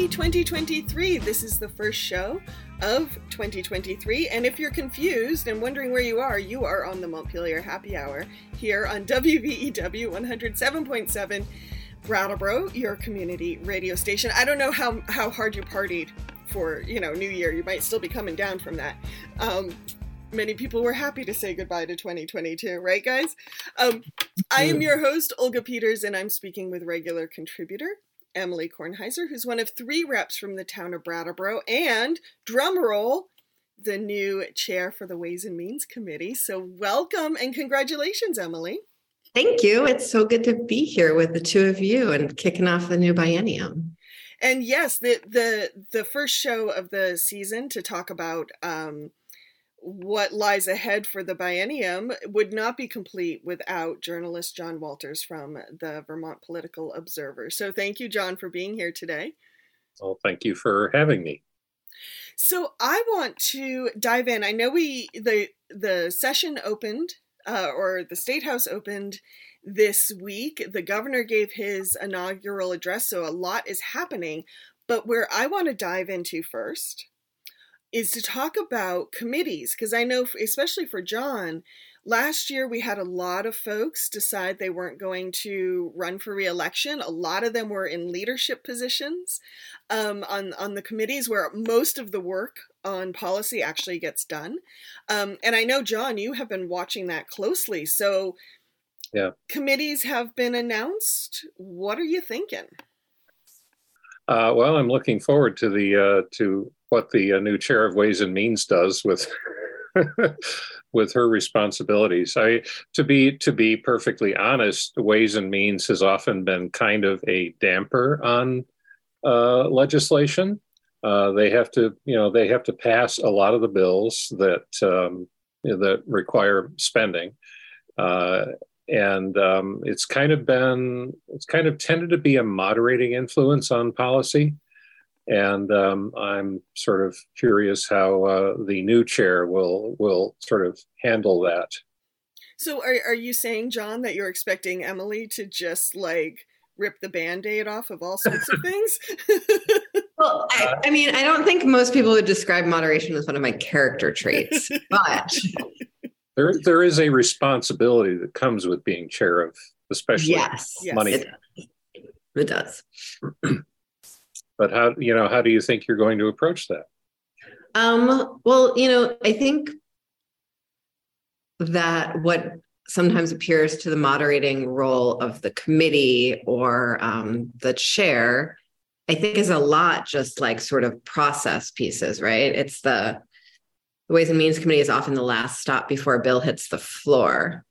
Happy 2023! This is the first show of 2023, and if you're confused and wondering where you are, you are on the Montpelier Happy Hour here on WVEW 107.7 Brattleboro, your community radio station. I don't know how, how hard you partied for, you know, New Year. You might still be coming down from that. Um, many people were happy to say goodbye to 2022, right, guys? Um, I am your host, Olga Peters, and I'm speaking with regular contributor Emily Kornheiser, who's one of three reps from the town of Brattleboro, and drumroll, the new chair for the Ways and Means Committee. So, welcome and congratulations, Emily. Thank you. It's so good to be here with the two of you and kicking off the new biennium. And yes, the the the first show of the season to talk about um, what lies ahead for the biennium would not be complete without journalist John Walters from the Vermont Political Observer. So thank you, John, for being here today. Well, thank you for having me. So I want to dive in. I know we the the session opened uh, or the state house opened this week. The governor gave his inaugural address, so a lot is happening. But where I want to dive into first is to talk about committees because I know, especially for John, last year we had a lot of folks decide they weren't going to run for reelection. A lot of them were in leadership positions um, on on the committees where most of the work on policy actually gets done. Um, and I know, John, you have been watching that closely. So, yeah, committees have been announced. What are you thinking? Uh, well, I'm looking forward to the uh, to what the uh, new chair of Ways and Means does with with her responsibilities. I to be to be perfectly honest, Ways and Means has often been kind of a damper on uh, legislation. Uh, they have to, you know, they have to pass a lot of the bills that um, that require spending. Uh, and um, it's kind of been it's kind of tended to be a moderating influence on policy and um, I'm sort of curious how uh, the new chair will will sort of handle that. So, are are you saying, John, that you're expecting Emily to just like rip the band-aid off of all sorts of things? well, I, I, mean, I don't think most people would describe moderation as one of my character traits, but there there is a responsibility that comes with being chair of especially yes, money. Yes, it, it does. but how you know how do you think you're going to approach that? Um, well you know i think that what sometimes appears to the moderating role of the committee or um, the chair i think is a lot just like sort of process pieces right? It's the the ways and means committee is often the last stop before a bill hits the floor.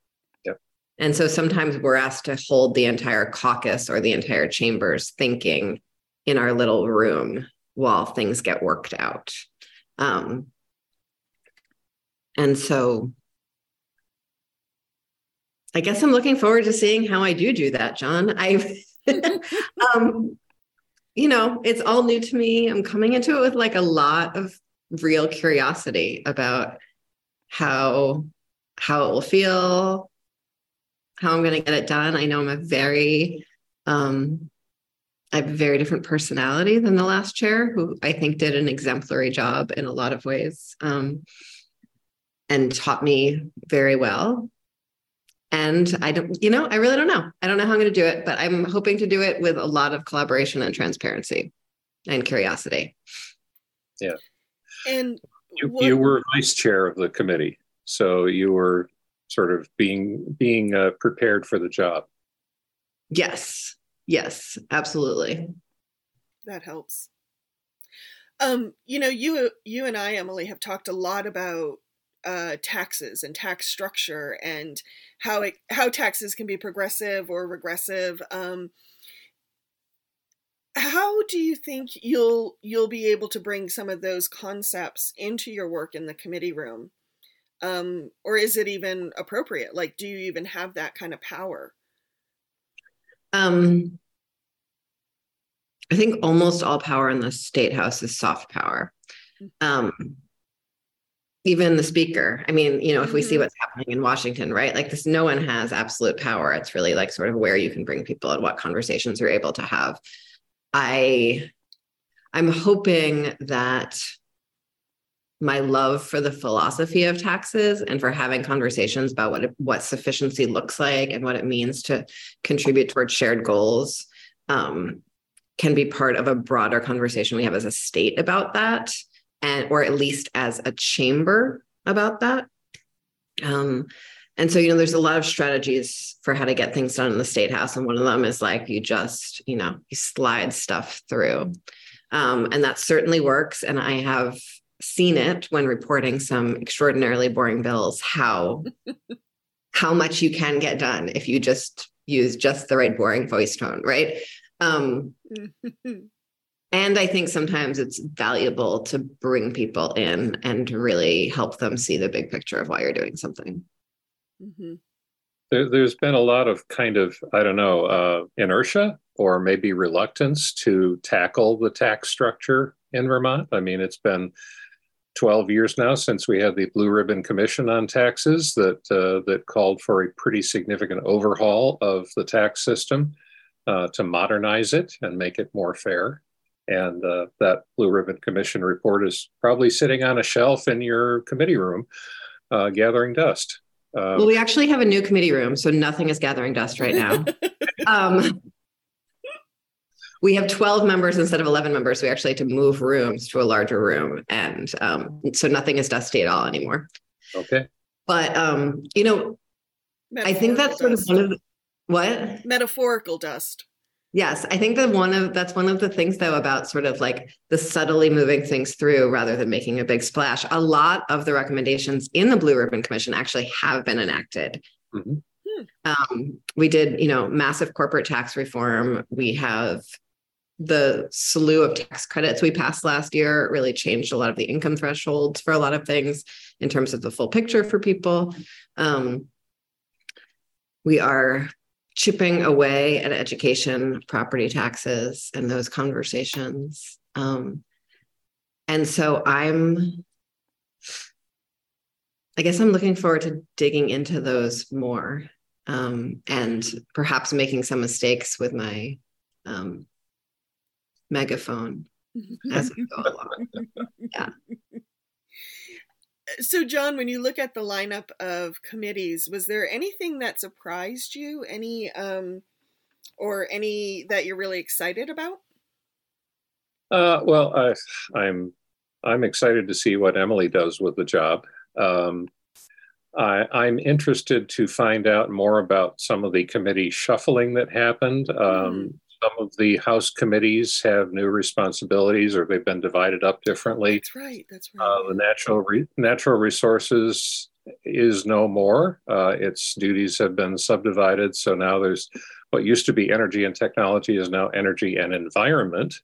Yep. and so sometimes we're asked to hold the entire caucus or the entire chamber's thinking in our little room while things get worked out. Um, and so I guess I'm looking forward to seeing how I do do that, John. I, um, you know, it's all new to me. I'm coming into it with like a lot of real curiosity about how how it will feel, how I'm going to get it done. I know I'm a very um, I have a very different personality than the last chair, who I think did an exemplary job in a lot of ways um, and taught me very well. And I don't, you know, I really don't know. I don't know how I'm going to do it, but I'm hoping to do it with a lot of collaboration and transparency and curiosity. Yeah. And you, what... you were vice chair of the committee, so you were sort of being being uh, prepared for the job. Yes, Yes, absolutely. That helps. Um, you know, you you and I, Emily, have talked a lot about uh, taxes and tax structure and how it how taxes can be progressive or regressive. Um, how do you think you'll you'll be able to bring some of those concepts into your work in the committee room? Um, or is it even appropriate? Like, do you even have that kind of power? Um, I think almost all power in the state house is soft power. Mm-hmm. Um, even the speaker. I mean, you know, if we see mm-hmm. what's happening in Washington, right? Like this, no one has absolute power. It's really like sort of where you can bring people and what conversations you're able to have. I I'm hoping that my love for the philosophy of taxes and for having conversations about what what sufficiency looks like and what it means to contribute towards shared goals um, can be part of a broader conversation we have as a state about that and or at least as a chamber about that. Um, and so you know there's a lot of strategies for how to get things done in the state house and one of them is like you just you know you slide stuff through. Um, and that certainly works and i have seen it when reporting some extraordinarily boring bills how how much you can get done if you just use just the right boring voice tone right um, and i think sometimes it's valuable to bring people in and to really help them see the big picture of why you're doing something. Mm-hmm. there, has been a lot of kind of i don't know uh, inertia or maybe reluctance to tackle the tax structure in vermont. I mean it's been 12 years now since we had the Blue Ribbon Commission on taxes that uh, that called for a pretty significant overhaul of the tax system uh, to modernize it and make it more fair. And uh, that Blue Ribbon Commission report is probably sitting on a shelf in your committee room, uh, gathering dust. Um, well, we actually have a new committee room, so nothing is gathering dust right now. um, we have 12 members instead of 11 members. We actually had to move rooms to a larger room. And um, so nothing is dusty at all anymore. Okay. But, um, you know, I think that's sort of one of the, what? Metaphorical dust. Yes, I think that one of that's one of the things though about sort of like the subtly moving things through rather than making a big splash. A lot of the recommendations in the Blue Ribbon Commission actually have been enacted. Mm-hmm. Hmm. Um, we did, you know, massive corporate tax reform. We have the slew of tax credits we passed last year really changed a lot of the income thresholds for a lot of things in terms of the full picture for people. Um, we are chipping away at education, property taxes, and those conversations. Um, and so I'm, I guess I'm looking forward to digging into those more um, and perhaps making some mistakes with my um, megaphone as we go along. Yeah. So, John, when you look at the lineup of committees, was there anything that surprised you? Any, um, or any that you're really excited about? Uh, well, I, I'm I'm excited to see what Emily does with the job. Um, I, am interested to find out more about some of the committee shuffling that happened. Um, mm some of the House committees have new responsibilities or they've been divided up differently. That's right. That's right. Uh, the natural re- natural resources is no more. Uh, its duties have been subdivided. So now there's what used to be energy and technology is now energy and environment.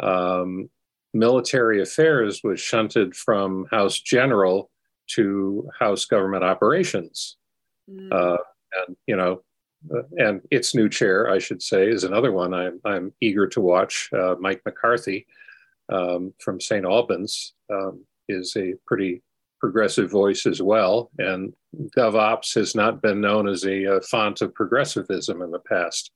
Um, military affairs was shunted from House General to House Government Operations. Mm. Uh, and you know and its new chair, I should say, is another one I'm, I'm eager to watch. Uh, Mike McCarthy um, from St. Albans um, is a pretty progressive voice as well. And GovOps has not been known as a, a font of progressivism in the past.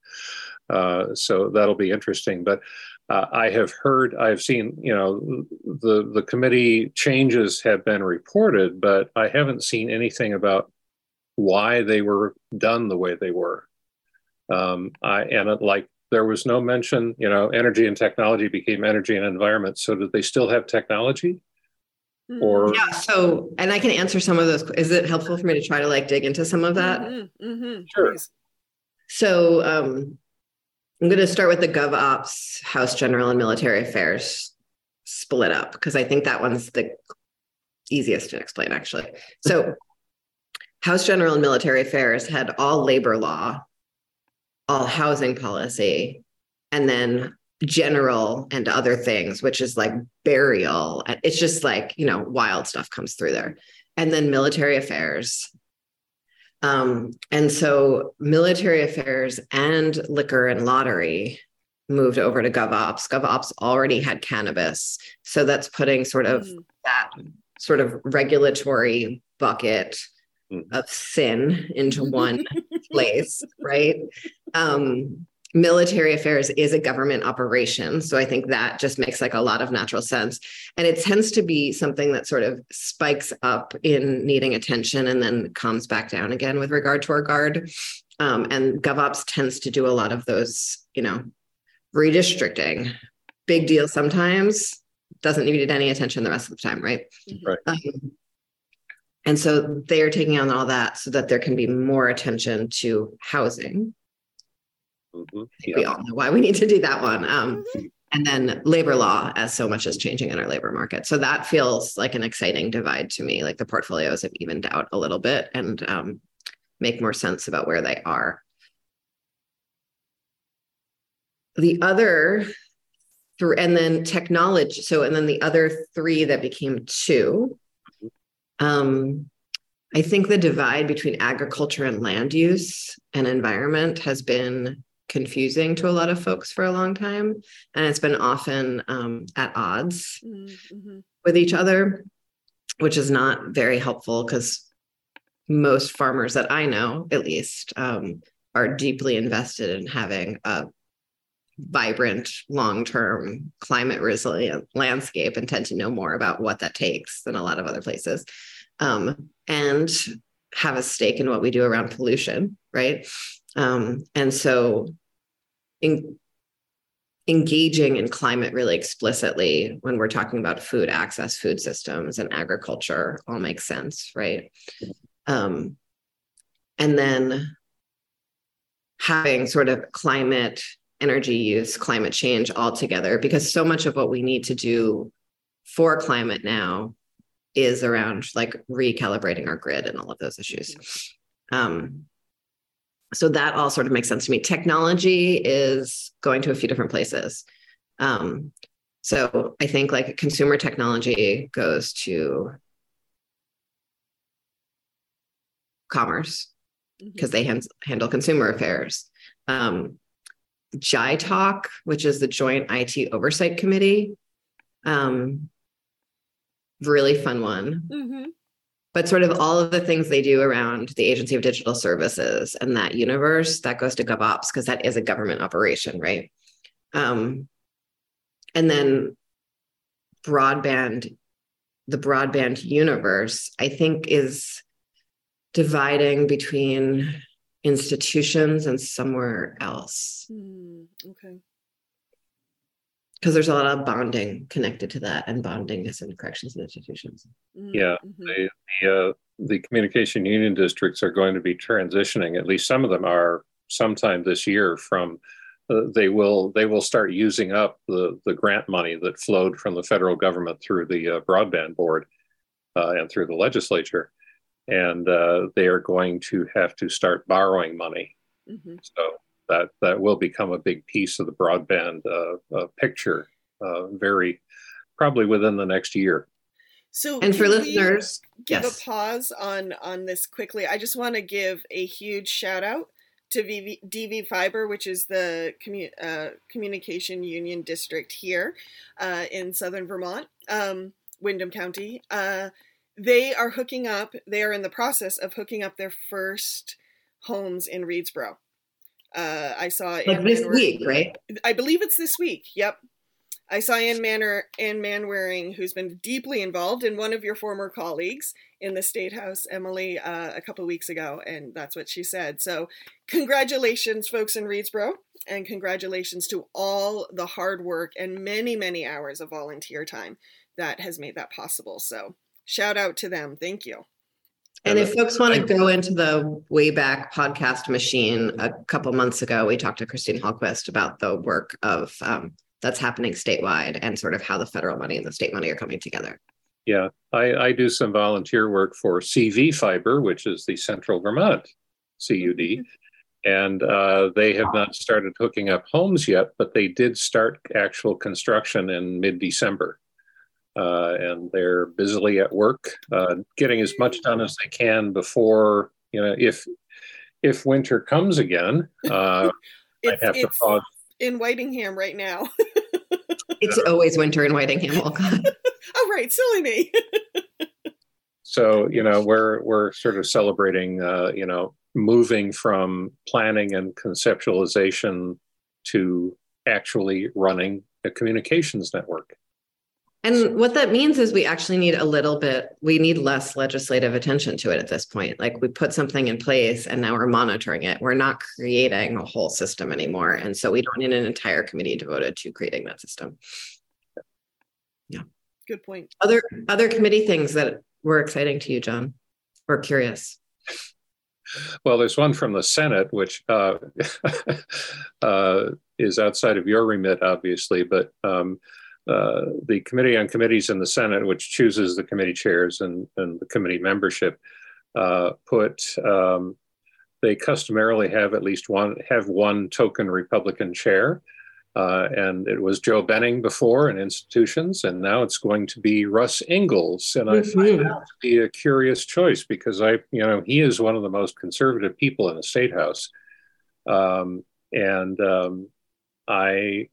Uh, so that'll be interesting. But uh, I have heard, I've seen, you know, the the committee changes have been reported, but I haven't seen anything about why they were done the way they were. Um, I, and it, like there was no mention, you know, energy and technology became energy and environment. So did they still have technology? Hmm. Or yeah, so and I can answer some of those. Is it helpful for me to try to like dig into some of that? Mm-hmm, mm-hmm, sure. So um, I'm going to start with the GovOps House General and Military Affairs split up because I think that one's the easiest to explain actually. So House General and Military Affairs had all labor law, all housing policy, and then general and other things, which is like burial. It's just like, you know, wild stuff comes through there. And then military affairs. Um, and so military affairs and liquor and lottery moved over to GovOps. GovOps already had cannabis. So that's putting sort of mm. that sort of regulatory bucket. Of sin into one place, right? Um, military affairs is a government operation. So I think that just makes like a lot of natural sense. And it tends to be something that sort of spikes up in needing attention and then comes back down again with regard to our guard. Um, and GovOps tends to do a lot of those, you know, redistricting. Big deal sometimes, doesn't need any attention the rest of the time, right? Right. Um, and so they are taking on all that so that there can be more attention to housing Mm-hmm. Yeah. We all know why we need to do that one. Um, mm-hmm. and then labor law, as so much is changing in our labor market. So that feels like an exciting divide to me. Like the portfolios have evened out a little bit and um, make more sense about where they are. The other three, and then technology. So, and then the other three that became two. Um, I think the divide between agriculture and land use and environment has been confusing to a lot of folks for a long time. And it's been often um, at odds mm-hmm. with each other, which is not very helpful because most farmers that I know, at least, um, are deeply invested in having a vibrant, long term, climate resilient landscape and tend to know more about what that takes than a lot of other places. Um, and have a stake in what we do around pollution, right? Um, and so in, engaging in climate really explicitly when we're talking about food access, food systems, and agriculture all makes sense, right? Um, and then having sort of climate, energy use, climate change all together, because so much of what we need to do for climate now is around like recalibrating our grid and all of those issues. Um, so that all sort of makes sense to me. Technology is going to a few different places. Um, so I think like consumer technology goes to commerce because mm-hmm. they hand, handle consumer affairs. Um, JITOC, which is the Joint IT Oversight Committee, um, really fun one. Mm-hmm. But sort of all of the things they do around the agency of digital services and that universe that goes to govops because that is a government operation right? Um, and then broadband the broadband universe i think is dividing between institutions and somewhere else mm, okay because there's a lot of bonding connected to that and bonding is in corrections and institutions mm-hmm. yeah mm-hmm. the, the, uh, the communication union districts are going to be transitioning at least some of them are sometime this year from uh, they will they will start using up the the grant money that flowed from the federal government through the uh, broadband board uh, and through the legislature and uh, they are going to have to start borrowing money mm-hmm. so that that will become a big piece of the broadband uh, uh, picture uh, very probably within the next year. So, and for listeners, give yes. a pause on on this quickly. I just want to give a huge shout out to VV, DV Fiber, which is the commu- uh, communication union district here uh, in southern Vermont, um, Windham County. Uh, they are hooking up. They are in the process of hooking up their first homes in Readsboro. Uh, I saw like Ann this week, right? I believe it's this week. Yep. I saw Ann Manor Ann Manwaring, who's been deeply involved in one of your former colleagues in the State House, Emily, uh, a couple weeks ago, and that's what she said. So, congratulations, folks in Readsboro, and congratulations to all the hard work and many, many hours of volunteer time that has made that possible. So, shout out to them. Thank you. And if folks want to go into the Wayback Podcast machine, a couple months ago, we talked to Christine Hallquist about the work of um, that's happening statewide and sort of how the federal money and the state money are coming together. Yeah, I, I do some volunteer work for CV Fiber, which is the Central Vermont CUD. And uh, they have not started hooking up homes yet, but they did start actual construction in mid December uh, and they're busily at work, uh, getting as much done as they can before you know if if winter comes again. Uh, I have to pause. In Whitingham right now. it's always winter in Whitingham. Oh God! oh right, silly me. so you know we're we're sort of celebrating uh, you know moving from planning and conceptualization to actually running a communications network. And what that means is we actually need a little bit, we need less legislative attention to it at this point. Like we put something in place and now we're monitoring it. We're not creating a whole system anymore. And so we don't need an entire committee devoted to creating that system. Yeah. Good point. Other other committee things that were exciting to you, John, or curious? Well, there's one from the Senate, which uh, uh, is outside of your remit, obviously, but um, uh, the Committee on Committees in the Senate, which chooses the committee chairs and, and the committee membership, uh, put um, they customarily have at least one have one token Republican chair. Uh, and it was Joe Benning before in institutions, and now it's going to be Russ Ingalls. And I mm-hmm. find that to be a curious choice because I, you know, he is one of the most conservative people in the state house. Um, and um, I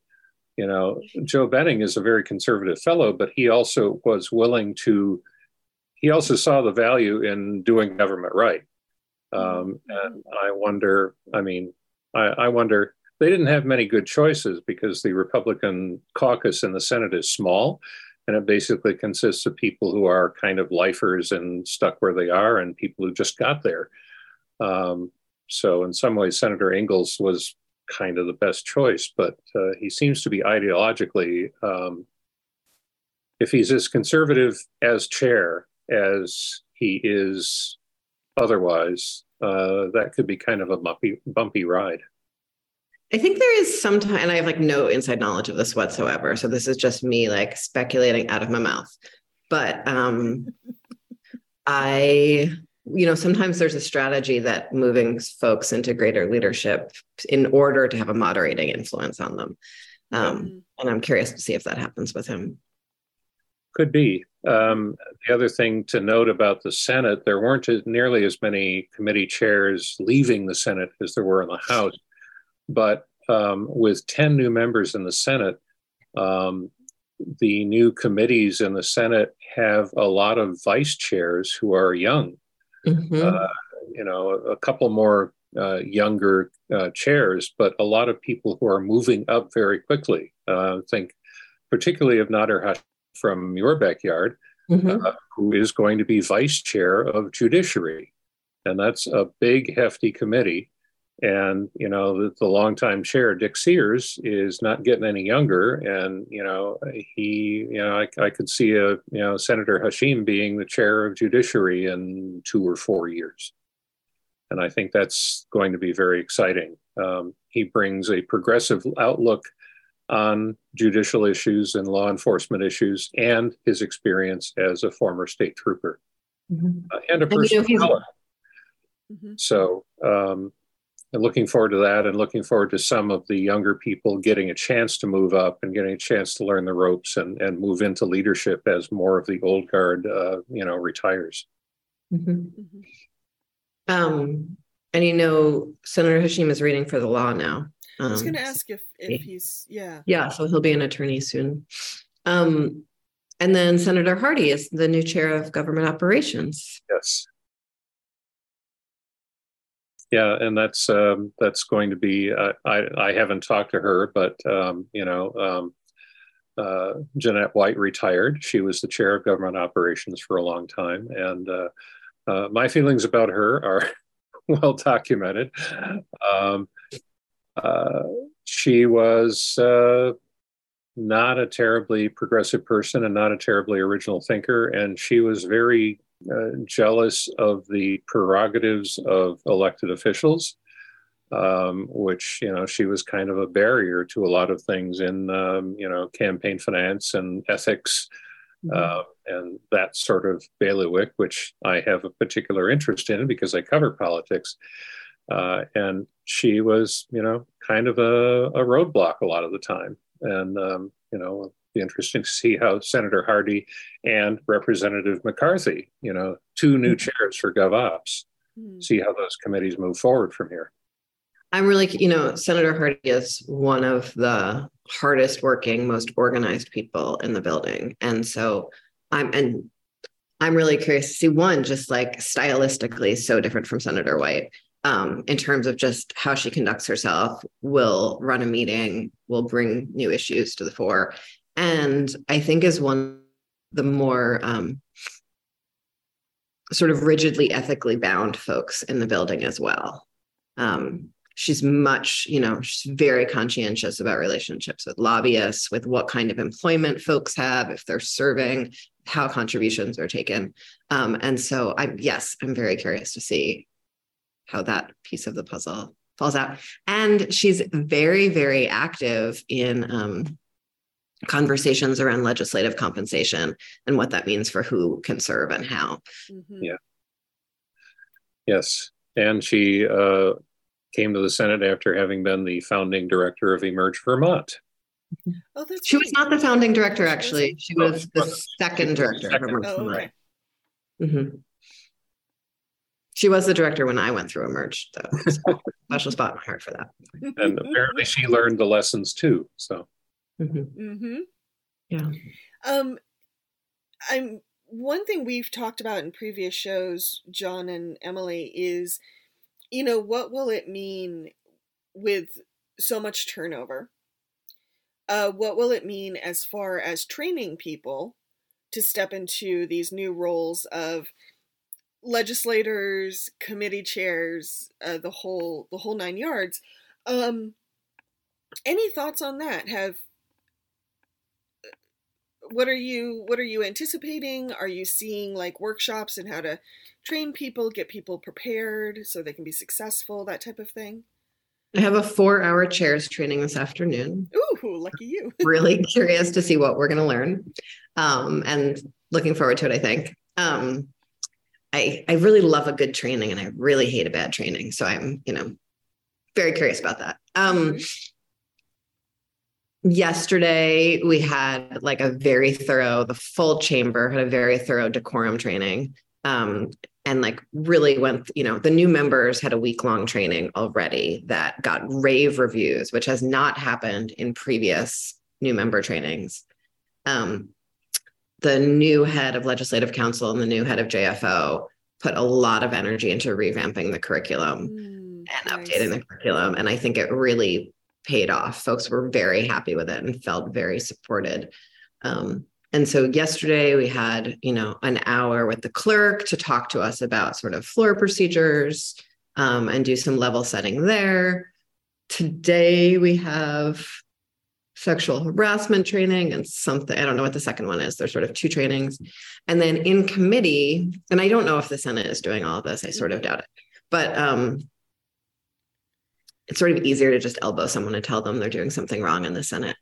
you know, Joe Benning is a very conservative fellow, but he also was willing to, he also saw the value in doing government right. Um, and I wonder, I mean, I, I wonder, they didn't have many good choices because the Republican caucus in the Senate is small and it basically consists of people who are kind of lifers and stuck where they are and people who just got there. Um, so in some ways, Senator Ingalls was kind of the best choice, but uh, he seems to be ideologically, um, if he's as conservative as chair as he is otherwise, uh, that could be kind of a bumpy, bumpy ride. I think there is some time, and I have like no inside knowledge of this whatsoever. So this is just me like speculating out of my mouth. But um, I you know sometimes there's a strategy that moving folks into greater leadership in order to have a moderating influence on them. Um, mm-hmm. and i'm curious to see if that happens with him. Could be. Um, the other thing to note about the senate there weren't nearly as many committee chairs leaving the senate as there were in the house. But um, with 10 new members in the senate um, the new committees in the senate have a lot of vice chairs who are young mm-hmm. uh, you know, a couple more uh, younger uh, chairs, but a lot of people who are moving up very quickly. Uh, think particularly of Nader Hashim from your backyard, mm-hmm. Uh, who is going to be vice chair of judiciary. And that's a big, hefty committee. And, you know, the, the longtime chair, Dick Sears, is not getting any younger. And, you know, he, you know, I, I could see a, you know, Senator Hashim being the chair of judiciary in two or four years. And I think that's going to be very exciting. Um, he brings a progressive outlook on judicial issues and law enforcement issues and his experience as a former state trooper mm-hmm. uh, and a person and, you know, of color. Mm-hmm. So, um, and looking forward to that and looking forward to some of the younger people getting a chance to move up and getting a chance to learn the ropes and, and move into leadership as more of the old guard uh, you know retires. Mm-hmm. mm-hmm. um, and you know senator hashim is reading for the law now. Um, i was going to ask if, if he's yeah. Yeah so he'll be an attorney soon. Um, and then senator hardy is the new chair of government operations. Yes yeah, and that's um, that's going to be. Uh, I I haven't talked to her, but um, you know, um, uh, Jeanette White retired. She was the chair of government operations for a long time, and uh, uh my feelings about her are well documented. Um, uh, she was uh, not a terribly progressive person and not a terribly original thinker, and she was very uh, jealous of the prerogatives of elected officials, um, which you know she was kind of a barrier to a lot of things in um, you know campaign finance and ethics. Mm-hmm. Uh, and that sort of bailiwick, which I have a particular interest in because I cover politics. Uh, and she was, you know, kind of a, a roadblock a lot of the time. And, um, you know, be interesting to see how Senator Hardy and Representative McCarthy, you know, two new mm-hmm. chairs for GovOps, mm-hmm. see how those committees move forward from here. I'm really, you know, Senator Hardy is one of the hardest working, most organized people in the building. And so I'm, and I'm really curious to see one, just like stylistically so different from Senator White. um, in terms of just how she conducts herself, will run a meeting, will bring new issues to the fore, and I think is one of the more um, sort of rigidly ethically bound folks in the building as well. Um, she's much, you know, she's very conscientious about relationships with lobbyists, with what kind of employment folks have, if they're serving, how contributions are taken. Um, and so I'm yes, I'm very curious to see how that piece of the puzzle falls out. And she's very, very active in um, conversations around legislative compensation and what that means for who can serve and how. Mm-hmm. Yeah. Yes. And she uh, came to the Senate after having been the founding director of Emerge Vermont. Oh, that's she was not the founding director, actually. She was the second director second. of Emerge oh, okay. Mm-hmm. She was the director when I went through Emerge, though. special spot in my heart for that. And apparently, she learned the lessons too. So Mm-hmm. Mm-hmm. Yeah. Um, I'm one thing we've talked about in previous shows, John and Emily, is you know what will it mean with so much turnover? Uh, what will it mean as far as training people to step into these new roles of legislators, committee chairs, uh, the whole the whole nine yards? Um, any thoughts on that? Have what are you what are you anticipating? Are you seeing like workshops and how to train people, get people prepared so they can be successful, that type of thing? I have a four hour chairs training this afternoon. Ooh, lucky you. really curious to see what we're going to learn um, and looking forward to it, I think. Um, I, I really love a good training and I really hate a bad training. So I'm, you know, very curious about that. Um, mm-hmm yesterday we had like a very thorough the full chamber had a very thorough decorum training um, and like really went you know the new members had a week long training already that got rave reviews which has not happened in previous new member trainings um, the new head of legislative council and the new head of jfo put a lot of energy into revamping the curriculum mm, and nice. updating the curriculum and i think it really paid off. Folks were very happy with it and felt very supported. Um, and so yesterday we had, you know, an hour with the clerk to talk to us about sort of floor procedures um, and do some level setting there. Today we have sexual harassment training and something. I don't know what the second one is. There's sort of two trainings. And then in committee, and I don't know if the Senate is doing all of this, I sort of doubt it. But um, it's sort of easier to just elbow someone and tell them they're doing something wrong in the Senate.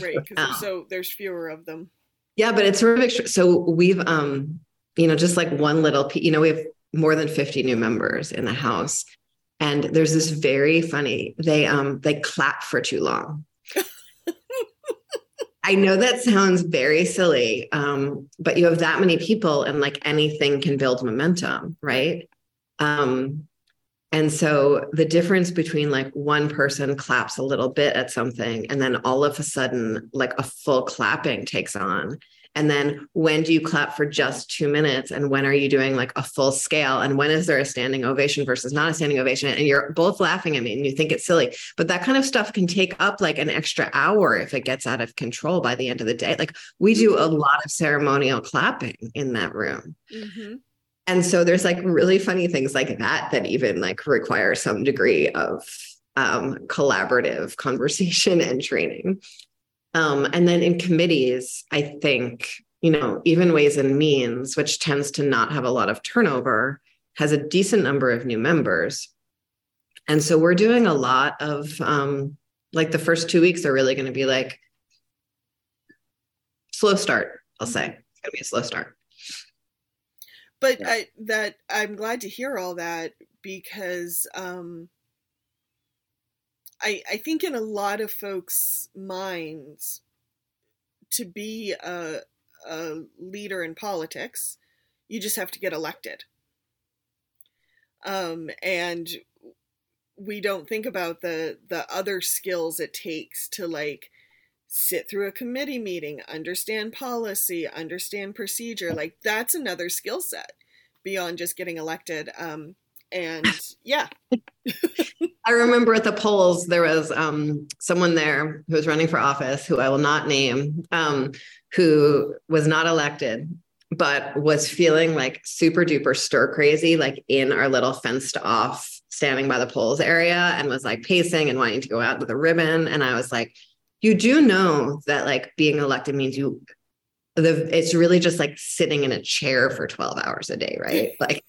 Right. Um, so there's fewer of them. Yeah, but it's sort of extra. So we've, um, you know, just like one little, you know, we have more than 50 new members in the House. And there's this very funny, they, um, they clap for too long. I know that sounds very silly, um, but you have that many people and like anything can build momentum, right? Um, and so the difference between like one person claps a little bit at something and then all of a sudden like a full clapping takes on. And then when do you clap for just two minutes? And when are you doing like a full scale? And when is there a standing ovation versus not a standing ovation? And you're both laughing at me and you think it's silly. But that kind of stuff can take up like an extra hour if it gets out of control by the end of the day. Like we do a lot of ceremonial clapping in that room. Mm-hmm and so there's like really funny things like that that even like require some degree of um, collaborative conversation and training. Um, and then in committees i think you know even ways and means which tends to not have a lot of turnover has a decent number of new members. And so we're doing a lot of um, like the first two weeks are really going to be like slow start i'll say. It's going to be a slow start but yeah. I, that I'm glad to hear all that because um, I I think in a lot of folks' minds, to be a a leader in politics, you just have to get elected. Um, and we don't think about the the other skills it takes to like sit through a committee meeting, understand policy, understand procedure. Like that's another skill set beyond just getting elected. Um, And yeah. I remember at the polls, there was um, someone there who was running for office, who I will not name, um, who was not elected, but was feeling like super duper stir crazy, like in our little fenced off standing by the polls area and was like pacing and wanting to go out with a ribbon. And I was like, you do know that like being elected means you the it's really just like sitting in a chair for 12 hours a day, right? Like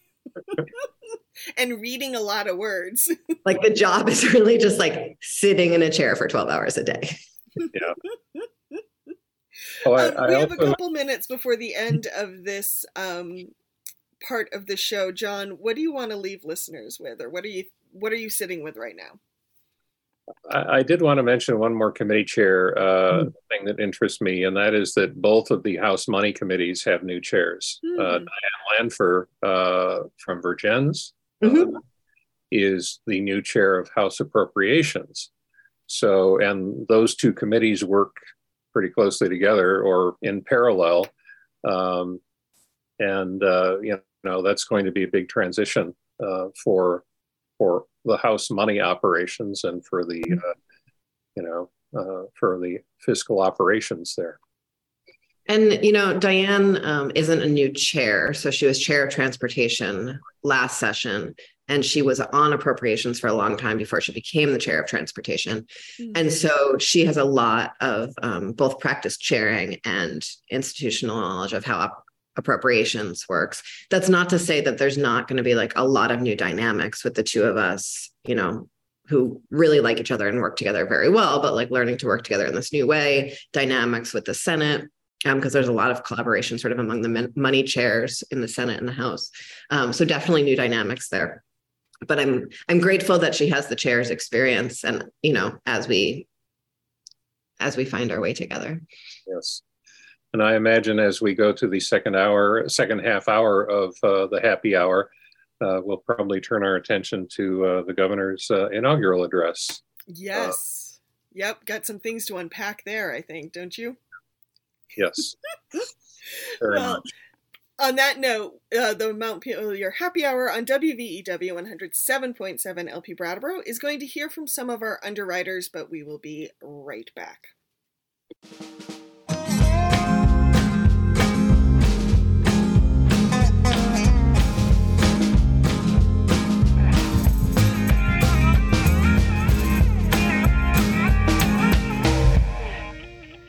and reading a lot of words. like the job is really just like sitting in a chair for 12 hours a day. Yeah. Oh, I, um, I we have a couple minutes before the end of this um, part of the show. John, what do you want to leave listeners with, or what are you what are you sitting with right now? I, I did want to mention one more committee chair uh, mm. thing that interests me, and that is that both of the House Money Committees have new chairs. Mm. Uh, hmm. Diane Lanpher uh, from Vergennes mm-hmm. is the new chair of House Appropriations. So, and those two committees work pretty closely together or in parallel. Um, and uh, you know that's going to be a big transition uh, for for the house money operations and for the mm-hmm. uh, you know uh, for the fiscal operations there. And you know, Diane um, isn't a new chair, so she was chair of transportation last session, and she was on appropriations for a long time before she became the chair of transportation. Mm-hmm. And so she has a lot of um, both practice chairing and institutional knowledge of how op- appropriations works. That's not to say that there's not going to be like a lot of new dynamics with the two of us, you know, who really like each other and work together very well, but like learning to work together in this new way, dynamics with the Senate. Because um, there's a lot of collaboration sort of among the money chairs in the Senate and the House. Um, so definitely new dynamics there. But I'm I'm grateful that she has the chair's experience, and you know, as we as we find our way together. Yes. And I imagine as we go to the second hour, second half hour of uh, the happy hour, uh, we'll probably turn our attention to uh, the governor's uh, inaugural address. Yes. yep. Got some things to unpack there, I think, don't you? Yes. well, much. on that note, uh, the Montpelier Happy Hour on WVEW 107.7 LP Brattleboro is going to hear from some of our underwriters, but we will be right back.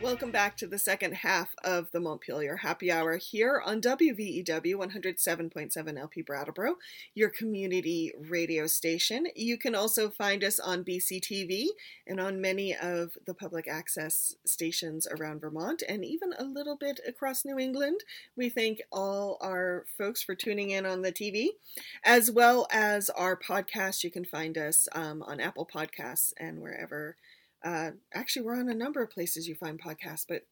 Welcome back to the second half of the Montpelier Happy Hour here on WVEW 107.7 LP Brattleboro, your community radio station. You can also find us on BCTV and on many of the public access stations around Vermont and even a little bit across New England. We thank all our folks for tuning in on the TV, as well as our podcast. You can find us um, on Apple Podcasts and wherever uh, actually, we're on a number of places you find podcasts, but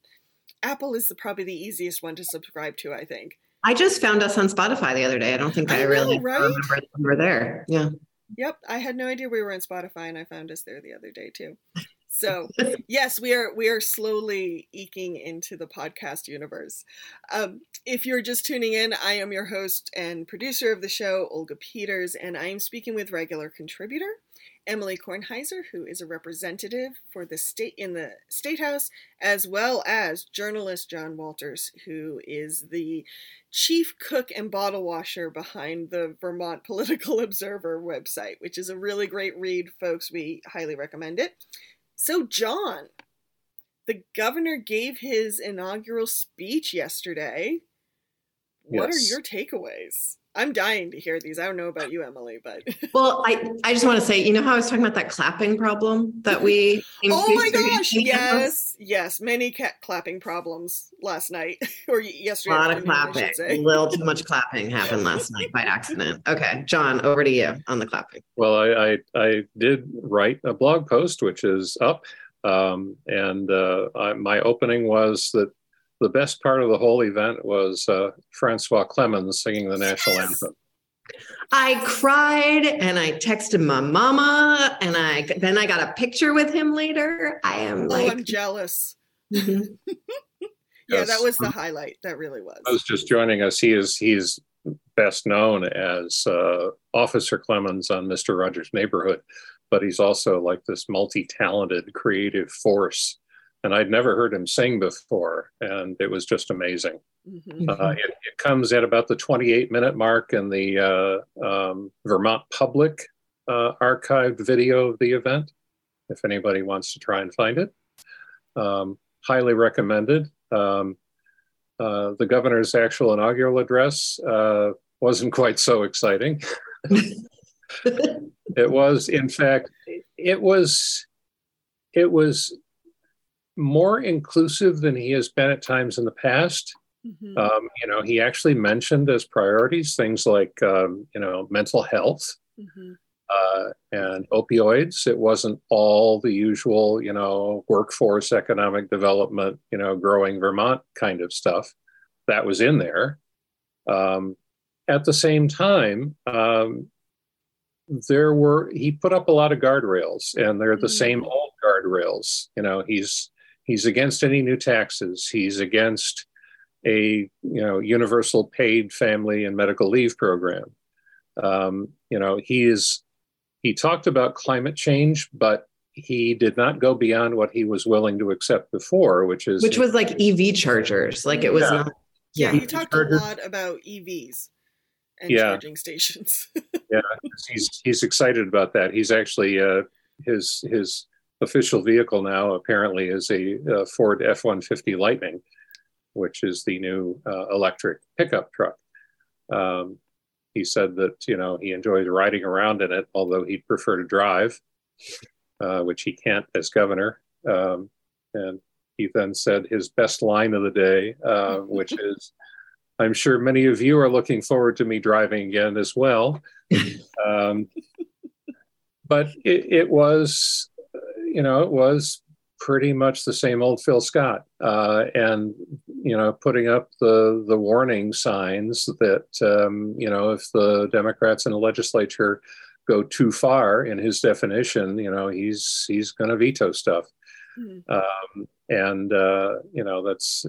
Apple is the, probably the easiest one to subscribe to, I think. I just found us on Spotify the other day. I don't think I, I know, really right? remember we were there. Yeah. Yep, I had no idea we were on Spotify, and I found us there the other day too. So yes, we are we are slowly eking into the podcast universe. Um, if you're just tuning in, I am your host and producer of the show, Olga Peters, and I am speaking with regular contributor Emily Kornheiser, who is a representative for the state in the state house, as well as journalist John Walters, who is the chief cook and bottle washer behind the Vermont Political Observer website, which is a really great read, folks. We highly recommend it. So, John, the governor gave his inaugural speech yesterday. What yes. are your takeaways? I'm dying to hear these. I don't know about you, Emily, but well, I I just want to say, you know how I was talking about that clapping problem that we. oh my gosh! Yes, yes, many cat clapping problems last night or yesterday. A lot of clapping. A little too much clapping happened last night by accident. Okay, John, over to you on the clapping. Well, I I, I did write a blog post which is up, um, and uh, I, my opening was that the best part of the whole event was uh, Francois Clemmons singing the national anthem. I cried and I texted my mama and I then I got a picture with him later. I am like oh, I'm jealous. Mm-hmm. yeah, yes. that was the highlight. That really was. I was just joining us. He is he's best known as uh, Officer Clemmons on Mr. Rogers' Neighborhood, but he's also like this multi talented creative force. And I'd never heard him sing before, and it was just amazing. Mm-hmm. Uh, it, it, comes at about the 28 minute mark in the uh, um, Vermont Public uh, archived video of the event, if anybody wants to try and find it. Um, highly recommended. Um, uh, the governor's actual inaugural address uh, wasn't quite so exciting. it was, in fact, it was, it was more inclusive than he has been at times in the past. Mm-hmm. Um, you know, he actually mentioned as priorities things like, um, you know, mental health mm-hmm. uh, and opioids. It wasn't all the usual, you know, workforce, economic development, you know, growing Vermont kind of stuff that was in there. Um, at the same time, um, there were he put up a lot of guardrails, and they're the mm-hmm. same old guardrails. You know, he's he's against any new taxes. He's against a you know universal paid family and medical leave program. Um, you know, he is he talked about climate change, but he did not go beyond what he was willing to accept before, which is which was like EV chargers. Like it was yeah. not. Yeah, he talked a lot about EVs and yeah. charging stations. yeah, he's he's excited about that. He's actually uh, his his official vehicle now apparently is a, a Ford F one fifty Lightning, which is the new uh, electric pickup truck. Um, he said that you know he enjoys riding around in it, although he'd prefer to drive, uh, which he can't as governor. Um, and he then said his best line of the day, uh, which is, "I'm sure many of you are looking forward to me driving again as well." Um, but it, it was, you know, it was pretty much the same old Phil Scott, uh, and you know, putting up the the warning signs that um, you know, if the Democrats in the legislature go too far in his definition, you know, he's he's going to veto stuff, mm-hmm. um, and uh, you know, that's.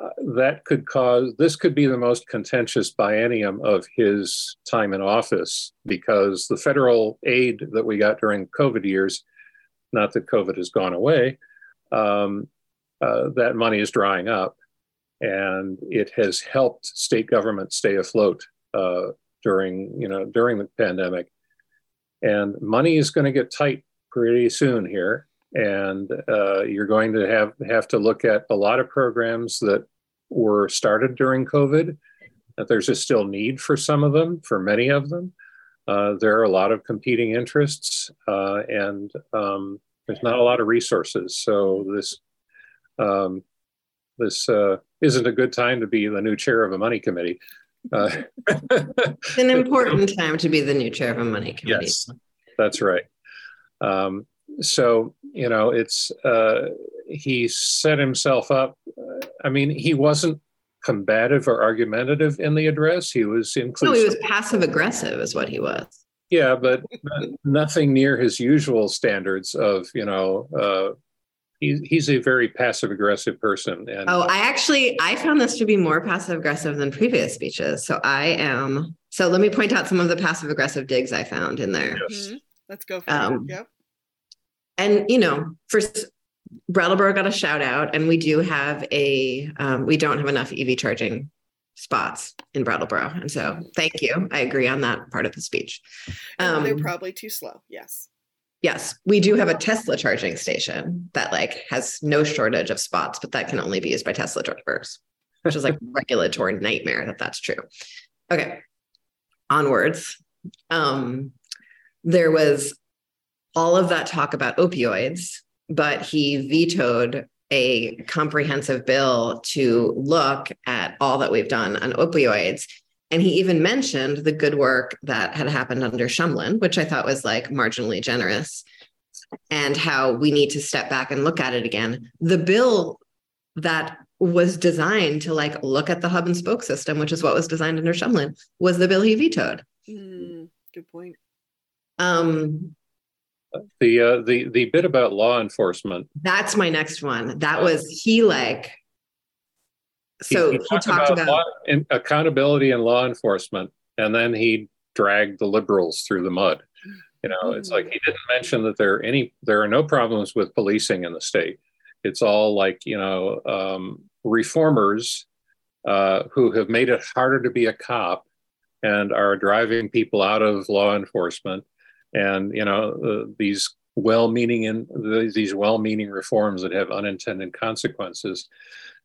Uh, that could cause this could be the most contentious biennium of his time in office because the federal aid that we got during COVID years not that COVID has gone away, um, uh, that money is drying up. And it has helped state government stay afloat uh, during, you know, during the pandemic. And money is going to get tight pretty soon here. And uh, you're going to have, have to look at a lot of programs that were started during COVID, that there's a still need for some of them, for many of them. Uh, there are a lot of competing interests, uh, and um, there's not a lot of resources. So this um, this uh, isn't a good time to be the new chair of a money committee. Uh, it's an important time to be the new chair of a money committee. Yes, that's right. Um, so you know, it's uh, he set himself up. I mean, he wasn't combative or argumentative in the address. He was inclusive. No, he was passive aggressive, is what he was. Yeah, but nothing near his usual standards of, you know, uh, he, he's a very passive aggressive person. And oh, I actually I found this to be more passive aggressive than previous speeches. So I am. So let me point out some of the passive aggressive digs I found in there. Yes. Mm-hmm. Let's go. For um, it. Yep. And you know, first Brattleboro got a shout out, and we do have a um, we don't have enough EV charging spots in Brattleboro. And so thank you. I agree on that part of the speech. Um, they're probably too slow. Yes. Yes. We do have a Tesla charging station that like has no shortage of spots, but that can only be used by Tesla drivers, which is like regulatory nightmare that that's true. Okay. Onwards. Um, there was all of that talk about opioids, but he vetoed a comprehensive bill to look at all that we've done on opioids. And he even mentioned the good work that had happened under Shumlin, which I thought was like marginally generous, and how we need to step back and look at it again. The bill that was designed to like look at the hub and spoke system, which is what was designed under Shumlin, was the bill he vetoed. Mm, good point. Um, the uh, the the bit about law enforcement. That's my next one. That was he like so he, he, talked, talked about, about, law, in, accountability and law enforcement, and then he dragged the liberals through the mud. You know, it's like he didn't mention that there are any there are no problems with policing in the state. It's all like you know um, reformers uh, who have made it harder to be a cop and are driving people out of law enforcement, and you know uh, these well-meaning and these well-meaning reforms that have unintended consequences.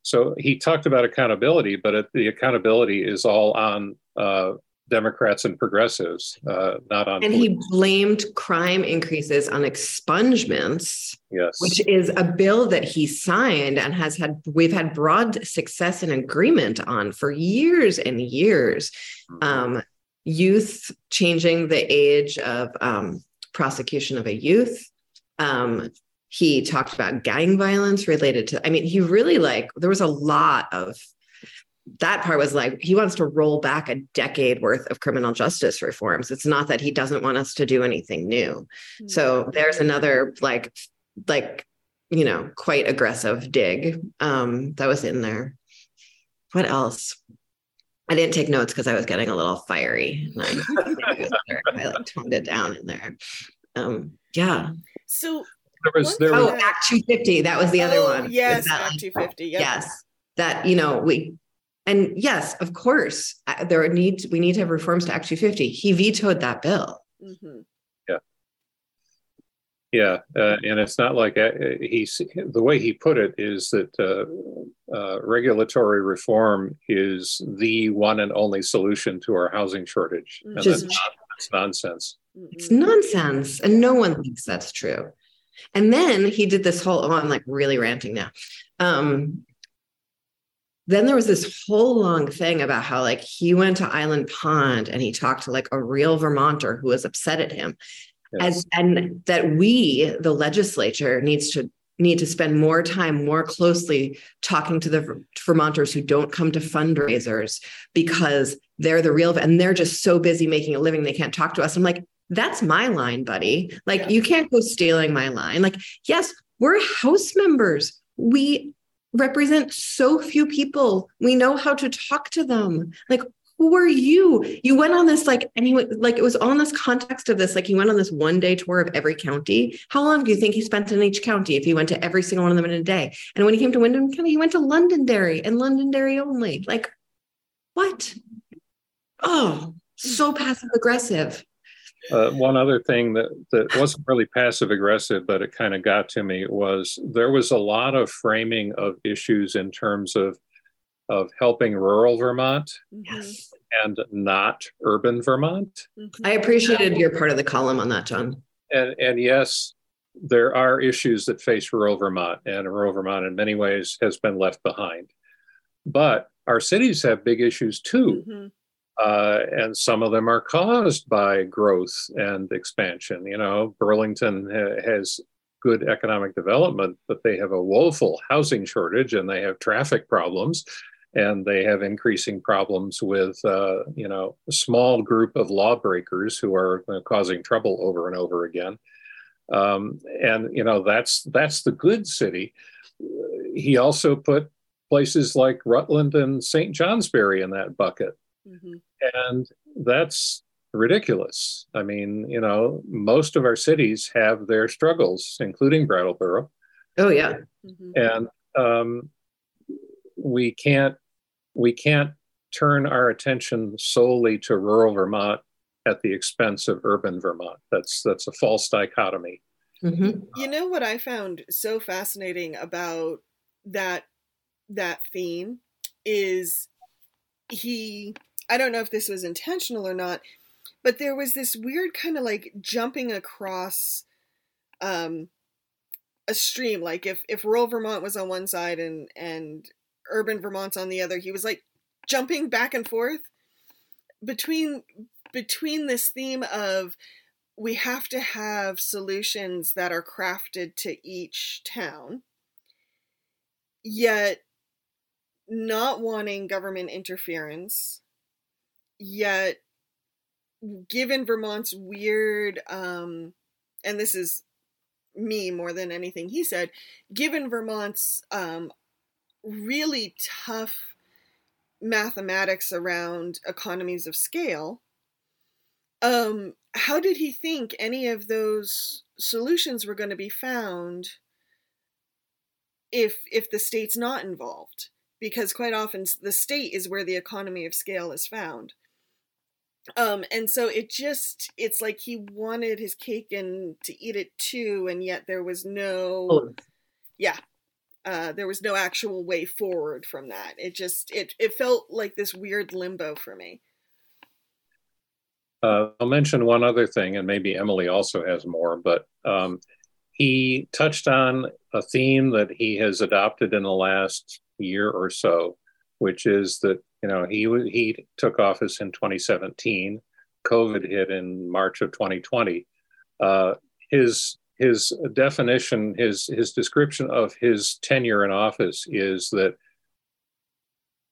So he talked about accountability, but it, the accountability is all on uh, Democrats and progressives, uh, not on. And he blamed crime increases on expungements. Yes. Which is a bill that he signed and has had, we've had broad success and agreement on for years and years. Mm-hmm. Um, youth changing the age of um, prosecution of a youth. Um, he talked about gang violence related to, I mean, he really like, there was a lot of that part was like he wants to roll back a decade worth of criminal justice reforms. It's not that he doesn't want us to do anything new. Mm-hmm. So there's another like like you know quite aggressive dig um that was in there. What else? I didn't take notes because I was getting a little fiery. I, I like toned it down in there. Um, yeah. So there was there oh, was, Act 250. That was the other oh, one. Yes, that, Act 250. Yep. Yes. That, you know, we and yes, of course, uh, there need we need to have reforms to Act 250. He vetoed that bill. Mm-hmm. Yeah, yeah, uh, and it's not like uh, he's the way he put it is that uh, uh, regulatory reform is the one and only solution to our housing shortage, and Just, that's, not, that's nonsense. It's nonsense, and no one thinks that's true. And then he did this whole. Oh, I'm like really ranting now. Um, then there was this whole long thing about how like he went to Island Pond and he talked to like a real Vermonter who was upset at him. Yes. As and that we, the legislature, needs to need to spend more time more closely talking to the Vermonters who don't come to fundraisers because they're the real and they're just so busy making a living they can't talk to us. I'm like, that's my line, buddy. Like yeah. you can't go stealing my line. Like, yes, we're house members. We represent so few people. We know how to talk to them. Like, who are you? You went on this like anyway, like it was all in this context of this. Like he went on this one day tour of every county. How long do you think he spent in each county if he went to every single one of them in a day? And when he came to Windham County, he went to Londonderry and Londonderry only. Like, what? Oh, so passive aggressive. Uh, one other thing that, that wasn't really passive aggressive, but it kind of got to me was there was a lot of framing of issues in terms of of helping rural Vermont yes. and not urban Vermont. Mm-hmm. I appreciated your part of the column on that, John. And and yes, there are issues that face rural Vermont, and rural Vermont in many ways has been left behind. But our cities have big issues too. Mm-hmm. Uh, and some of them are caused by growth and expansion. You know, Burlington ha- has good economic development, but they have a woeful housing shortage and they have traffic problems and they have increasing problems with, uh, you know, a small group of lawbreakers who are uh, causing trouble over and over again. Um, and, you know, that's, that's the good city. He also put places like Rutland and St. Johnsbury in that bucket. Mm-hmm. And that's ridiculous. I mean, you know, most of our cities have their struggles, including Brattleboro. Oh yeah. Mm-hmm. And um, we can't we can't turn our attention solely to rural Vermont at the expense of urban Vermont. That's that's a false dichotomy. Mm-hmm. You know what I found so fascinating about that that theme is he I don't know if this was intentional or not, but there was this weird kind of like jumping across um a stream like if if rural Vermont was on one side and and urban Vermont's on the other, he was like jumping back and forth between between this theme of we have to have solutions that are crafted to each town yet not wanting government interference yet given Vermont's weird um and this is me more than anything he said given Vermont's um really tough mathematics around economies of scale. Um, how did he think any of those solutions were going to be found if if the state's not involved? Because quite often the state is where the economy of scale is found. Um, and so it just it's like he wanted his cake and to eat it too, and yet there was no yeah. Uh, there was no actual way forward from that. It just it it felt like this weird limbo for me. Uh, I'll mention one other thing, and maybe Emily also has more, but um, he touched on a theme that he has adopted in the last year or so, which is that you know he he took office in 2017, COVID hit in March of 2020. Uh, his his definition, his his description of his tenure in office is that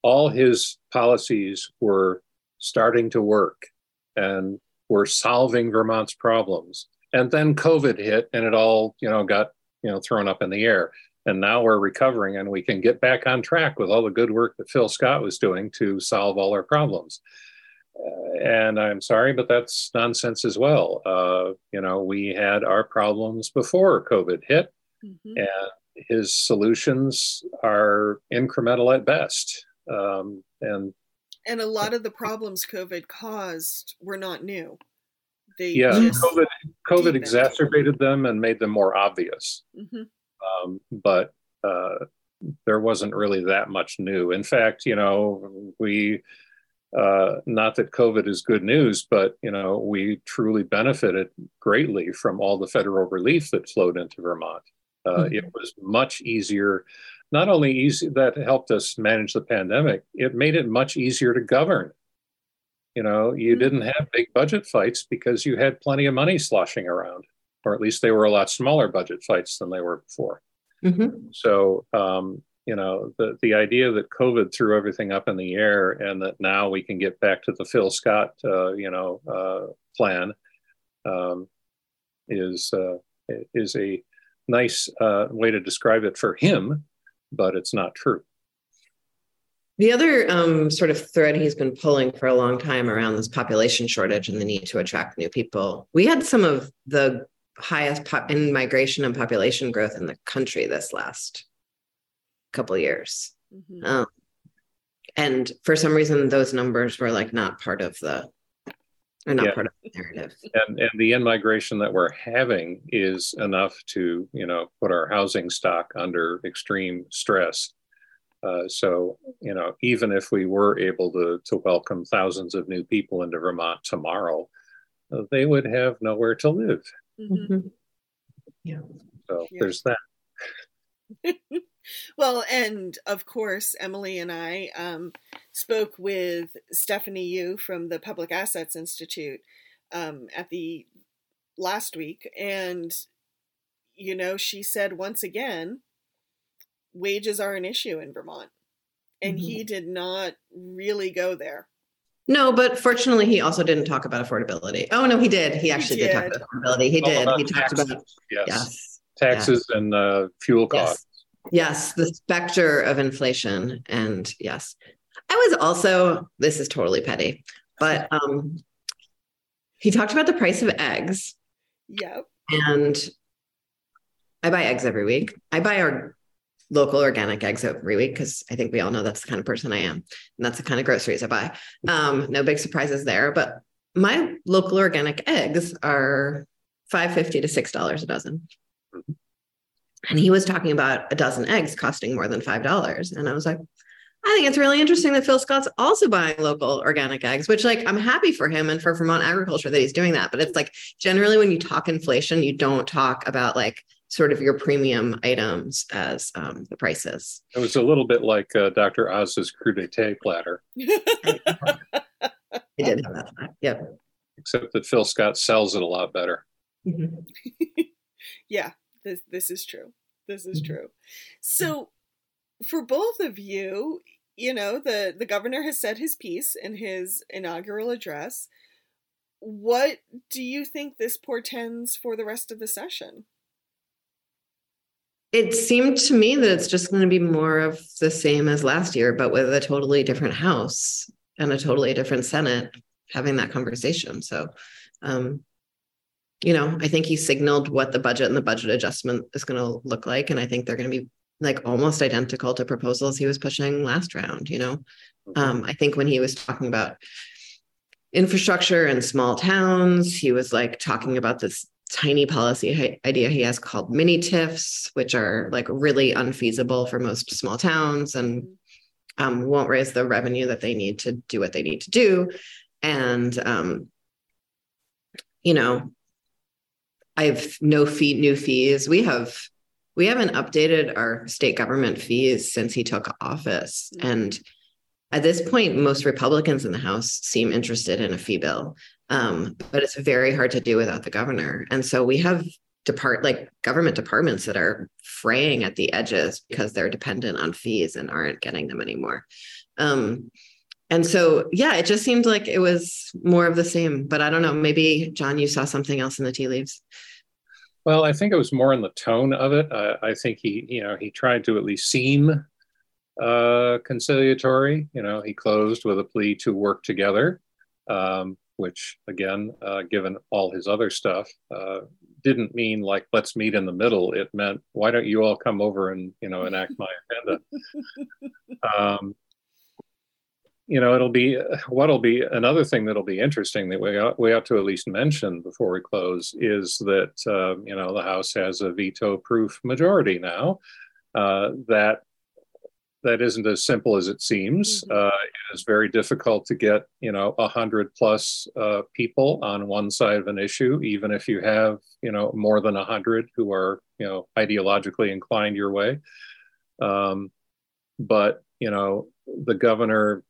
all his policies were starting to work and were solving Vermont's problems. And then COVID hit and it all, you know, got, you know, thrown up in the air. And now we're recovering and we can get back on track with all the good work that Phil Scott was doing to solve all our problems. And I'm sorry, but that's nonsense as well. Uh, you know, we had our problems before COVID hit, mm-hmm. and his solutions are incremental at best. Um, and and a lot of the problems COVID caused were not new. They yeah, COVID COVID exacerbated them and made them more obvious. Mm-hmm. Um, but uh, there wasn't really that much new. In fact, you know, we uh, not that COVID is good news, but you know, we truly benefited greatly from all the federal relief that flowed into Vermont. Uh, mm-hmm. It was much easier not only easy that helped us manage the pandemic, it made it much easier to govern. You know, you mm-hmm. didn't have big budget fights because you had plenty of money sloshing around, or at least they were a lot smaller budget fights than they were before. Mm-hmm. So, um, you know, the, the idea that COVID threw everything up in the air and that now we can get back to the Phil Scott, uh, you know, uh, plan um, is uh, is a nice uh, way to describe it for him but it's not true. The other um, sort of thread he's been pulling for a long time around this population shortage and the need to attract new people. We had some of the highest pop- in migration and population growth in the country this last couple years. Mm-hmm. Um, and for some reason, those numbers were like not part of the are not yeah. part of the narrative. And, and the in migration that we're having is enough to, you know, put our housing stock under extreme stress. Uh, so, you know, even if we were able to, to welcome thousands of new people into Vermont tomorrow, uh, they would have nowhere to live. Mm-hmm. Yeah. So yeah. there's that. well, and of course, Emily and I um, spoke with Stephanie Yu from the Public Assets Institute um, at the last week, and you know, she said once again, wages are an issue in Vermont, and mm-hmm. he did not really go there. No, but fortunately, he also didn't talk about affordability. Oh no, he did. He actually he did. did. talk about affordability. He did. He talked about yes. yes. taxes yes. and uh, fuel costs. Yes, the specter of inflation. And yes, I was also, this is totally petty, but um, he talked about the price of eggs. Yep. And I buy eggs every week. I buy our local organic eggs every week because I think we all know that's the kind of person I am. And that's the kind of groceries I buy. Um, no big surprises there. But my local organic eggs are 550 to $6 a dozen. And he was talking about a dozen eggs costing more than $5. And I was like, I think it's really interesting that Phil Scott's also buying local organic eggs, which like I'm happy for him and for Vermont agriculture that he's doing that. But it's like generally when you talk inflation, you don't talk about like sort of your premium items as um, the prices. It was a little bit like uh, Dr. Oz's crudité platter. I did have that. Yeah. Except that Phil Scott sells it a lot better. Mm-hmm. yeah, this this is true. This is mm-hmm. true. So for both of you, you know, the the governor has said his piece in his inaugural address. What do you think this portends for the rest of the session? it seemed to me that it's just going to be more of the same as last year, but with a totally different House and a totally different Senate having that conversation. So, um, you know, I think he signaled what the budget and the budget adjustment is going to look like. And I think they're going to be like almost identical to proposals he was pushing last round. You know, mm-hmm. um, I think when he was talking about infrastructure and small towns, he was like talking about this tiny policy idea he has called mini TIFs, which are like really unfeasible for most small towns and um, won't raise the revenue that they need to do what they need to do. And, um, you know, I have no fee, new fees. We have we haven't updated our state government fees since he took office. Mm-hmm. And at this point, most Republicans in the House seem interested in a fee bill. Um, but it's very hard to do without the governor. And so we have depart like government departments that are fraying at the edges because they're dependent on fees and aren't getting them anymore. Um, and so yeah, it just seemed like it was more of the same. But I don't know, maybe John, you saw something else in the tea leaves. Well, I think it was more in the tone of it. Uh, I think he, you know, he tried to at least seem uh, conciliatory. You know, he closed with a plea to work together. Um, which again, uh, given all his other stuff, uh, didn't mean like let's meet in the middle. It meant why don't you all come over and you know enact my agenda. um, you know, it'll be what'll be another thing that'll be interesting that we ought, we ought to at least mention before we close is that uh, you know the House has a veto-proof majority now. Uh, that that isn't as simple as it seems. Mm-hmm. Uh, it is very difficult to get, you know, a hundred plus uh, people on one side of an issue, even if you have, you know, more than a hundred who are, you know, ideologically inclined your way. Um, but you know, the governor,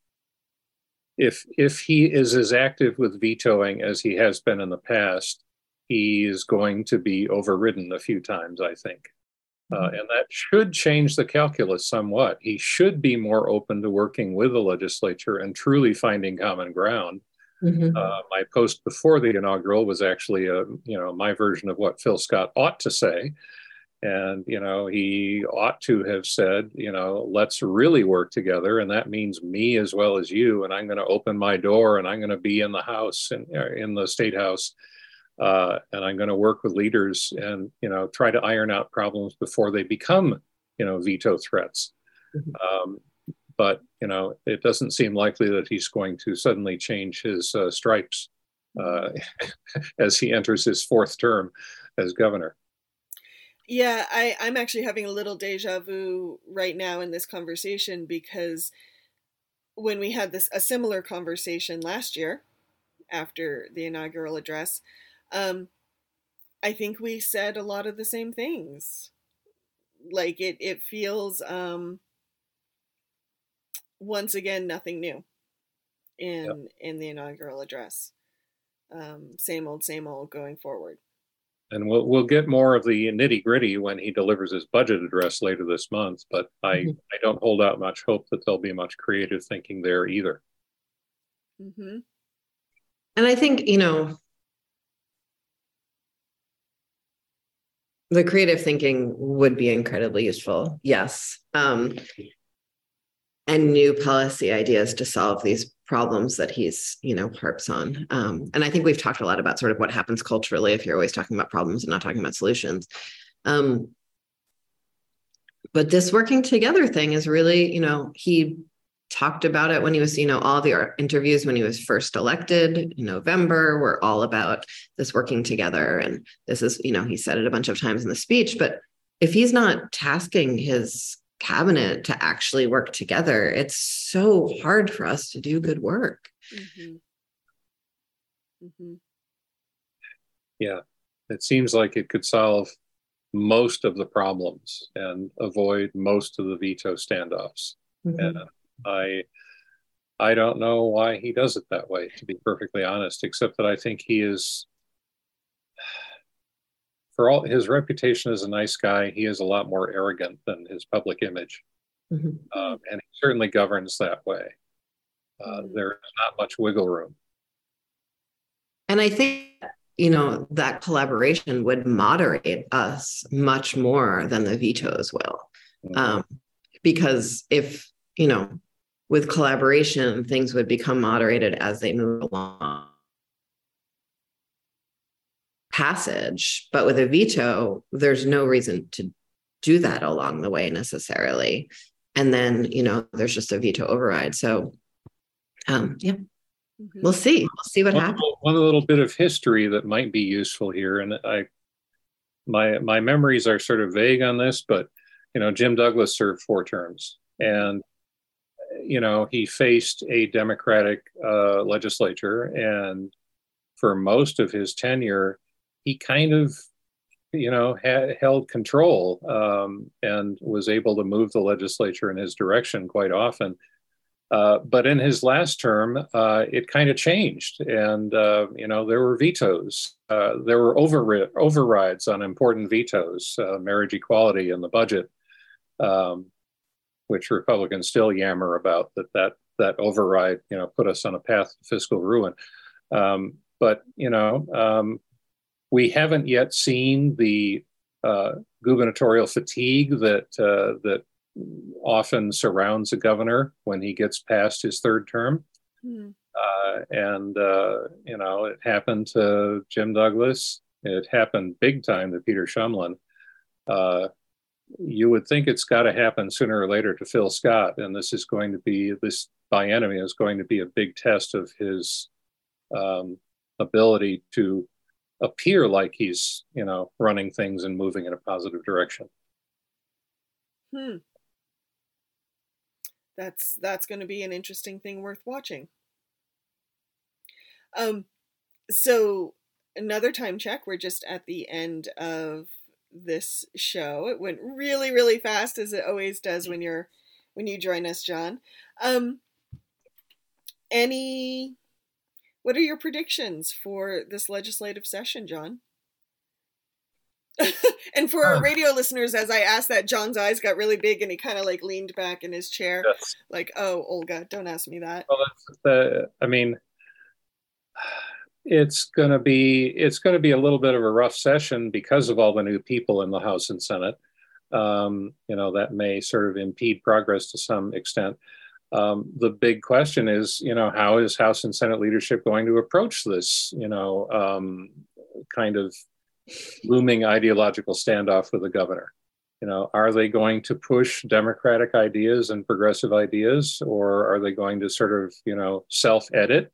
if if he is as active with vetoing as he has been in the past, he is going to be overridden a few times, I think. Uh, and that should change the calculus somewhat. He should be more open to working with the legislature and truly finding common ground. Mm-hmm. Uh, my post before the inaugural was actually a you know my version of what Phil Scott ought to say, and you know he ought to have said you know let's really work together, and that means me as well as you, and I'm going to open my door and I'm going to be in the house and uh, in the state house uh, and I'm going to work with leaders and you know try to iron out problems before they become you know veto threats. Mm-hmm. Um, but you know it doesn't seem likely that he's going to suddenly change his uh, stripes uh, as he enters his fourth term as governor. Yeah, I, I'm actually having a little deja vu right now in this conversation because when we had this a similar conversation last year after the inaugural address, um, I think we said a lot of the same things. Like it, it feels um, once again nothing new in yep. in the inaugural address. Um, same old, same old going forward. And we'll we'll get more of the nitty gritty when he delivers his budget address later this month. But I mm-hmm. I don't hold out much hope that there'll be much creative thinking there either. Mm-hmm. And I think you know the creative thinking would be incredibly useful yes um, and new policy ideas to solve these problems that he's you know harps on um, and i think we've talked a lot about sort of what happens culturally if you're always talking about problems and not talking about solutions um, but this working together thing is really you know he talked about it when he was, you know, all the interviews when he was first elected in November were all about this working together. And this is, you know, he said it a bunch of times in the speech. But if he's not tasking his cabinet to actually work together, it's so hard for us to do good work. Mm-hmm. Mm-hmm. Yeah, it seems like it could solve most of the problems and avoid most of the veto standoffs. Mm-hmm. And I I don't know why he does it that way, to be perfectly honest, except that I think he is for all his reputation as a nice guy, he is a lot more arrogant than his public image. Mm-hmm. Um, and he certainly governs that way. Uh, mm-hmm. There is not much wiggle room. And I think you know, that collaboration would moderate us much more than the vetoes will. Mm-hmm. Um, because if, you know, with collaboration, things would become moderated as they move along passage. But with a veto, there's no reason to do that along the way necessarily. And then, you know, there's just a veto override. So, um, yeah, mm-hmm. we'll see. We'll see what one happens. Little, one little bit of history that might be useful here, and I, my my memories are sort of vague on this, but you know, Jim Douglas served four terms, and you know, he faced a Democratic uh, legislature, and for most of his tenure, he kind of you know held control um, and was able to move the legislature in his direction quite often. Uh, but in his last term uh, it kind of changed and uh, you know there were vetoes. Uh, there were over- overrides on important vetoes uh, marriage equality and the budget um, which republicans still yammer about that that that override you know put us on a path to fiscal ruin. Um, but you know um, we haven't yet seen the uh, gubernatorial fatigue that uh, that often surrounds a governor when he gets past his third term. Mm. Uh, and uh, you know, it happened to Jim Douglas. It happened big time to Peter Shumlin. Uh, you would think it's got to happen sooner or later to Phil Scott, and this is going to be this biennium is going to be a big test of his um, ability to appear like he's you know running things and moving in a positive direction. Hmm. That's that's going to be an interesting thing worth watching. Um so another time check we're just at the end of this show. It went really really fast as it always does when you're when you join us john. Um any what are your predictions for this legislative session, John? and for our radio listeners, as I asked that, John's eyes got really big and he kind of like leaned back in his chair, yes. like, "Oh, Olga, don't ask me that." Well, that's the. I mean, it's going to be it's going to be a little bit of a rough session because of all the new people in the House and Senate. Um, you know, that may sort of impede progress to some extent. Um, the big question is, you know, how is House and Senate leadership going to approach this, you know, um, kind of looming ideological standoff with the governor? You know, are they going to push democratic ideas and progressive ideas, or are they going to sort of, you know, self-edit?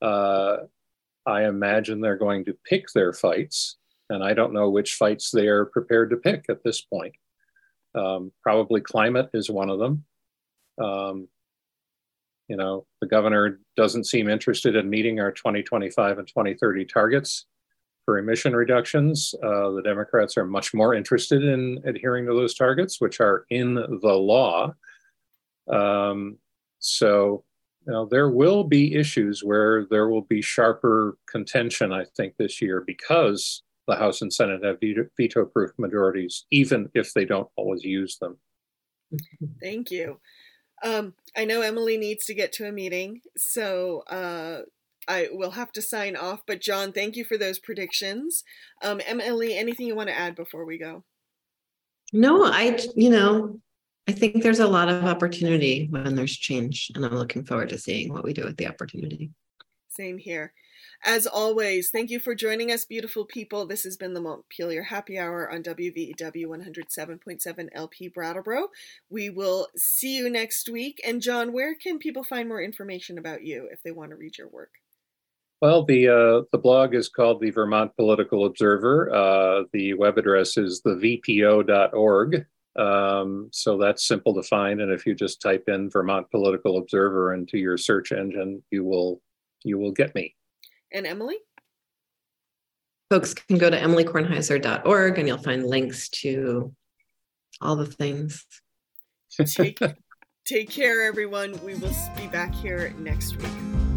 Uh, I imagine they're going to pick their fights, and I don't know which fights they are prepared to pick at this point. Um, probably climate is one of them. Um, you know, the governor doesn't seem interested in meeting our 2025 and 2030 targets for emission reductions. Uh, the Democrats are much more interested in adhering to those targets, which are in the law. Um, so, you know, there will be issues where there will be sharper contention, I think, this year because the House and Senate have veto proof majorities, even if they don't always use them. Thank you. Um, I know Emily needs to get to a meeting, so uh, I will have to sign off. But John, thank you for those predictions. Um, Emily, anything you want to add before we go? No, I, you know, I think there's a lot of opportunity when there's change, and I'm looking forward to seeing what we do with the opportunity. Same here. As always, thank you for joining us, beautiful people. This has been the Montpelier Happy Hour on WVEW 107.7 LP Brattleboro. We will see you next week. And John, where can people find more information about you if they want to read your work? Well, the uh, the blog is called the Vermont Political Observer. Uh, the web address is thevpo.org. Um, so that's simple to find. And if you just type in Vermont Political Observer into your search engine, you will you will get me. And Emily? Folks can go to emilykornheiser.org and you'll find links to all the things. take, take care, everyone. We will be back here next week.